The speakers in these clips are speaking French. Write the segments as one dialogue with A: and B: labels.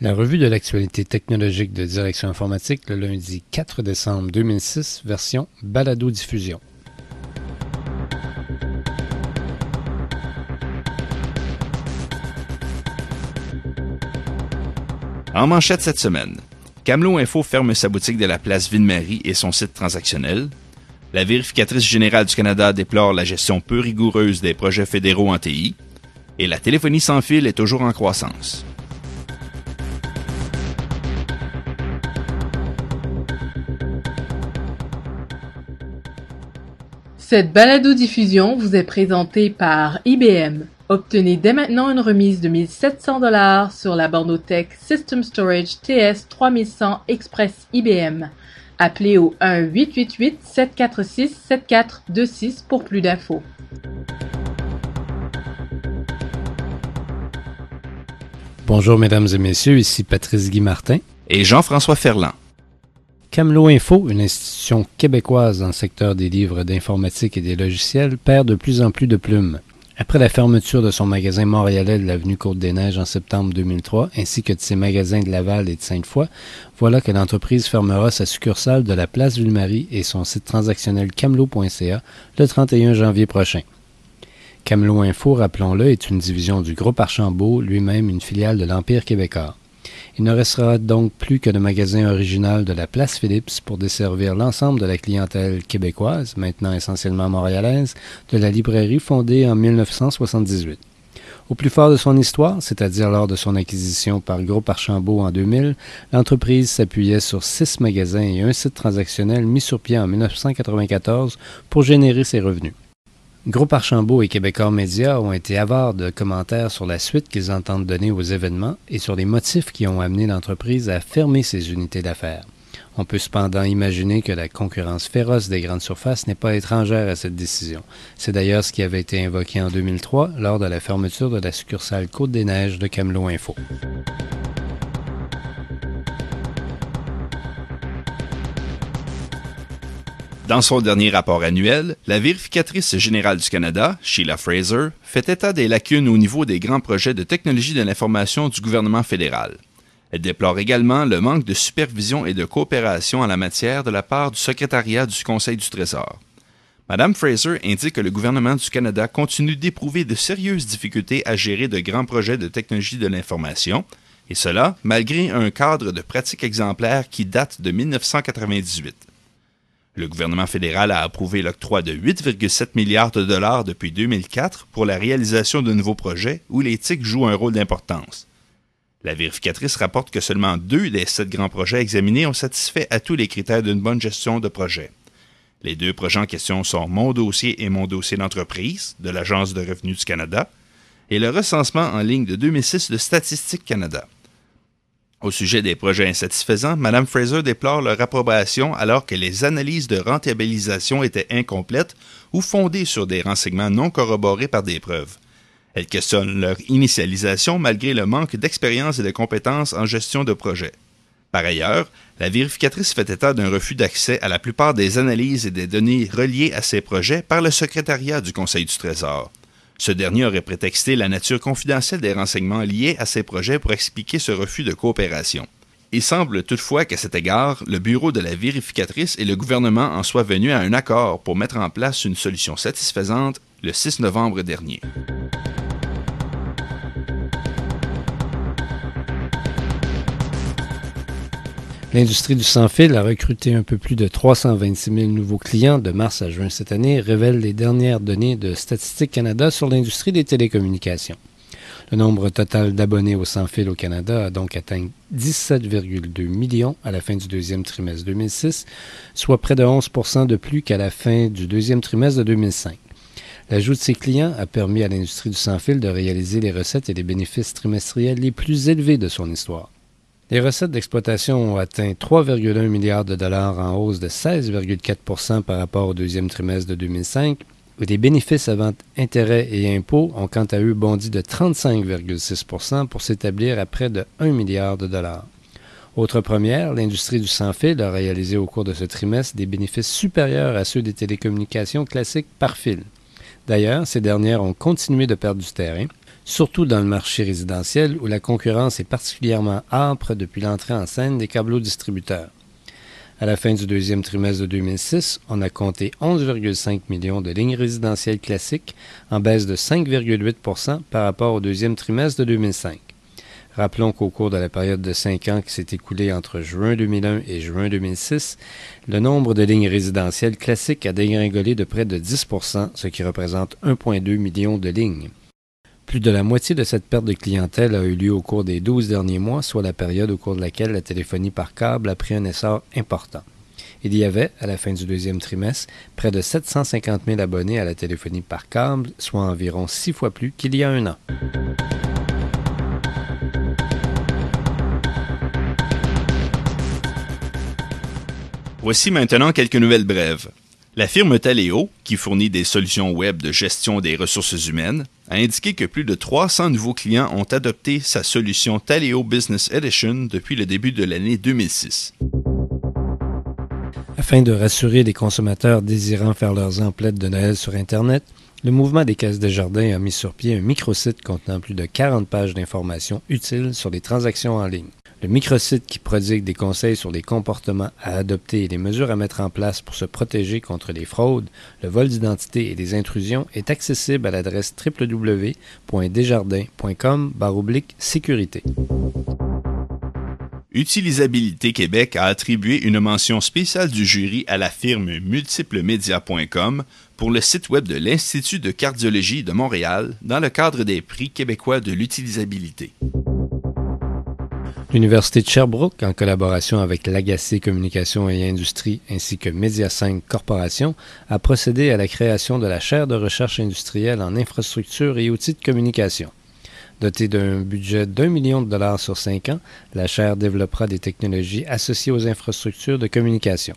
A: La revue de l'actualité technologique de Direction informatique le lundi 4 décembre 2006, version balado-diffusion.
B: En manchette cette semaine, Camelot Info ferme sa boutique de la place Ville-Marie et son site transactionnel. La vérificatrice générale du Canada déplore la gestion peu rigoureuse des projets fédéraux en TI. Et la téléphonie sans fil est toujours en croissance.
C: Cette balado-diffusion vous est présentée par IBM. Obtenez dès maintenant une remise de 1700 dollars sur la bornotech System Storage TS 3100 Express IBM. Appelez au 1-888-746-7426 pour plus d'infos.
A: Bonjour mesdames et messieurs, ici Patrice Guy Martin
B: et Jean-François Ferland.
A: Camelot Info, une institution québécoise dans le secteur des livres d'informatique et des logiciels, perd de plus en plus de plumes. Après la fermeture de son magasin montréalais de l'avenue Côte-des-Neiges en septembre 2003, ainsi que de ses magasins de Laval et de Sainte-Foy, voilà que l'entreprise fermera sa succursale de la place Ville-Marie et son site transactionnel camelot.ca le 31 janvier prochain. Camelot Info, rappelons-le, est une division du groupe Archambault, lui-même une filiale de l'Empire québécois. Il ne restera donc plus que le magasin original de la Place Phillips pour desservir l'ensemble de la clientèle québécoise, maintenant essentiellement montréalaise, de la librairie fondée en 1978. Au plus fort de son histoire, c'est-à-dire lors de son acquisition par Groupe Archambault en 2000, l'entreprise s'appuyait sur six magasins et un site transactionnel mis sur pied en 1994 pour générer ses revenus. Groupe Archambault et Québécois Média ont été avares de commentaires sur la suite qu'ils entendent donner aux événements et sur les motifs qui ont amené l'entreprise à fermer ses unités d'affaires. On peut cependant imaginer que la concurrence féroce des grandes surfaces n'est pas étrangère à cette décision. C'est d'ailleurs ce qui avait été invoqué en 2003 lors de la fermeture de la succursale Côte-des-Neiges de Camelot Info.
B: Dans son dernier rapport annuel, la vérificatrice générale du Canada, Sheila Fraser, fait état des lacunes au niveau des grands projets de technologie de l'information du gouvernement fédéral. Elle déplore également le manque de supervision et de coopération en la matière de la part du secrétariat du Conseil du Trésor. Madame Fraser indique que le gouvernement du Canada continue d'éprouver de sérieuses difficultés à gérer de grands projets de technologie de l'information, et cela malgré un cadre de pratique exemplaire qui date de 1998. Le gouvernement fédéral a approuvé l'octroi de 8,7 milliards de dollars depuis 2004 pour la réalisation de nouveaux projets où l'éthique joue un rôle d'importance. La vérificatrice rapporte que seulement deux des sept grands projets examinés ont satisfait à tous les critères d'une bonne gestion de projet. Les deux projets en question sont Mon dossier et Mon dossier d'entreprise de l'Agence de revenus du Canada et le recensement en ligne de 2006 de Statistique Canada. Au sujet des projets insatisfaisants, Mme Fraser déplore leur approbation alors que les analyses de rentabilisation étaient incomplètes ou fondées sur des renseignements non corroborés par des preuves. Elle questionne leur initialisation malgré le manque d'expérience et de compétences en gestion de projets. Par ailleurs, la vérificatrice fait état d'un refus d'accès à la plupart des analyses et des données reliées à ces projets par le secrétariat du Conseil du Trésor. Ce dernier aurait prétexté la nature confidentielle des renseignements liés à ces projets pour expliquer ce refus de coopération. Il semble toutefois qu'à cet égard, le bureau de la vérificatrice et le gouvernement en soient venus à un accord pour mettre en place une solution satisfaisante le 6 novembre dernier.
A: L'industrie du sans-fil a recruté un peu plus de 326 000 nouveaux clients de mars à juin cette année, révèlent les dernières données de Statistique Canada sur l'industrie des télécommunications. Le nombre total d'abonnés au sans-fil au Canada a donc atteint 17,2 millions à la fin du deuxième trimestre 2006, soit près de 11% de plus qu'à la fin du deuxième trimestre de 2005. L'ajout de ces clients a permis à l'industrie du sans-fil de réaliser les recettes et les bénéfices trimestriels les plus élevés de son histoire. Les recettes d'exploitation ont atteint 3,1 milliards de dollars en hausse de 16,4% par rapport au deuxième trimestre de 2005. Et les bénéfices avant intérêts et impôts ont quant à eux bondi de 35,6% pour s'établir à près de 1 milliard de dollars. Autre première, l'industrie du sans-fil a réalisé au cours de ce trimestre des bénéfices supérieurs à ceux des télécommunications classiques par fil. D'ailleurs, ces dernières ont continué de perdre du terrain, surtout dans le marché résidentiel où la concurrence est particulièrement âpre depuis l'entrée en scène des câbleaux distributeurs. À la fin du deuxième trimestre de 2006, on a compté 11,5 millions de lignes résidentielles classiques, en baisse de 5,8% par rapport au deuxième trimestre de 2005. Rappelons qu'au cours de la période de cinq ans qui s'est écoulée entre juin 2001 et juin 2006, le nombre de lignes résidentielles classiques a dégringolé de près de 10% ce qui représente 1,2 million de lignes. Plus de la moitié de cette perte de clientèle a eu lieu au cours des 12 derniers mois, soit la période au cours de laquelle la téléphonie par câble a pris un essor important. Il y avait, à la fin du deuxième trimestre, près de 750 000 abonnés à la téléphonie par câble, soit environ six fois plus qu'il y a un an.
B: Voici maintenant quelques nouvelles brèves. La firme Taleo, qui fournit des solutions web de gestion des ressources humaines, a indiqué que plus de 300 nouveaux clients ont adopté sa solution Taleo Business Edition depuis le début de l'année 2006.
A: Afin de rassurer les consommateurs désirant faire leurs emplettes de Noël sur Internet, le mouvement des caisses de jardin a mis sur pied un microsite contenant plus de 40 pages d'informations utiles sur les transactions en ligne. Le microsite qui prodigue des conseils sur les comportements à adopter et les mesures à mettre en place pour se protéger contre les fraudes, le vol d'identité et les intrusions est accessible à l'adresse www.desjardins.com sécurité.
B: Utilisabilité Québec a attribué une mention spéciale du jury à la firme multiplemedia.com pour le site web de l'Institut de cardiologie de Montréal dans le cadre des prix québécois de l'utilisabilité.
A: L'Université de Sherbrooke, en collaboration avec l'Agacé Communication et Industrie ainsi que Media 5 Corporation, a procédé à la création de la chaire de recherche industrielle en infrastructure et outils de communication. Dotée d'un budget d'un million de dollars sur cinq ans, la chaire développera des technologies associées aux infrastructures de communication.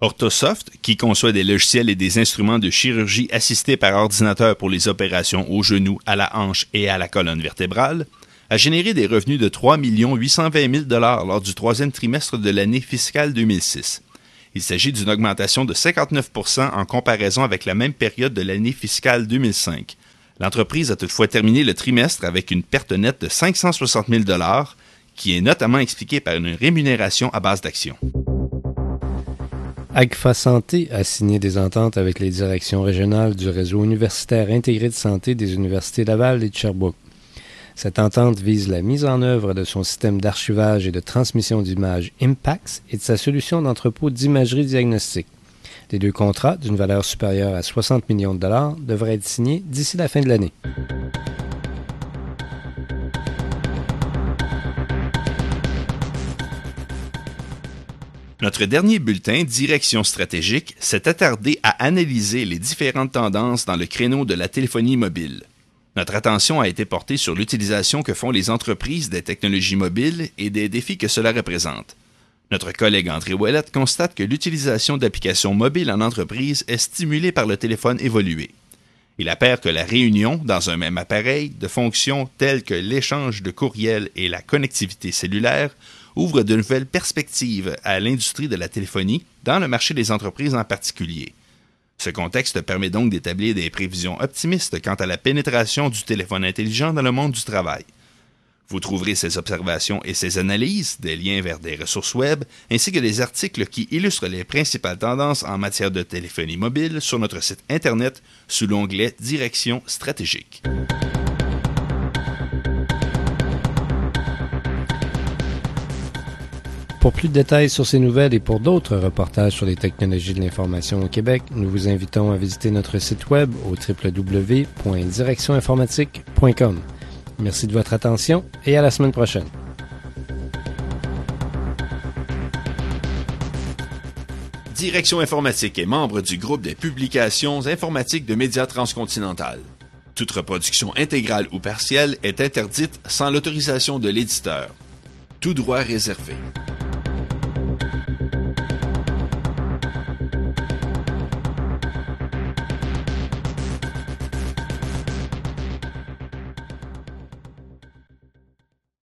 B: Orthosoft, qui conçoit des logiciels et des instruments de chirurgie assistés par ordinateur pour les opérations au genou, à la hanche et à la colonne vertébrale, a généré des revenus de 3 820 000 lors du troisième trimestre de l'année fiscale 2006. Il s'agit d'une augmentation de 59% en comparaison avec la même période de l'année fiscale 2005. L'entreprise a toutefois terminé le trimestre avec une perte nette de 560 000 qui est notamment expliquée par une rémunération à base d'actions.
A: AGFA Santé a signé des ententes avec les directions régionales du réseau universitaire intégré de santé des universités Laval et de Sherbrooke. Cette entente vise la mise en œuvre de son système d'archivage et de transmission d'images IMPAX et de sa solution d'entrepôt d'imagerie diagnostique. Les deux contrats, d'une valeur supérieure à 60 millions de dollars, devraient être signés d'ici la fin de l'année.
B: Notre dernier bulletin, Direction stratégique, s'est attardé à analyser les différentes tendances dans le créneau de la téléphonie mobile. Notre attention a été portée sur l'utilisation que font les entreprises des technologies mobiles et des défis que cela représente. Notre collègue André Ouellette constate que l'utilisation d'applications mobiles en entreprise est stimulée par le téléphone évolué. Il appert que la réunion, dans un même appareil, de fonctions telles que l'échange de courriels et la connectivité cellulaire ouvre de nouvelles perspectives à l'industrie de la téléphonie, dans le marché des entreprises en particulier. Ce contexte permet donc d'établir des prévisions optimistes quant à la pénétration du téléphone intelligent dans le monde du travail. Vous trouverez ces observations et ces analyses, des liens vers des ressources web, ainsi que des articles qui illustrent les principales tendances en matière de téléphonie mobile sur notre site Internet sous l'onglet Direction stratégique.
A: Pour plus de détails sur ces nouvelles et pour d'autres reportages sur les technologies de l'information au Québec, nous vous invitons à visiter notre site web au www.directioninformatique.com. Merci de votre attention et à la semaine prochaine.
B: Direction informatique est membre du groupe des publications informatiques de médias transcontinental. Toute reproduction intégrale ou partielle est interdite sans l'autorisation de l'éditeur. Tout droit réservé.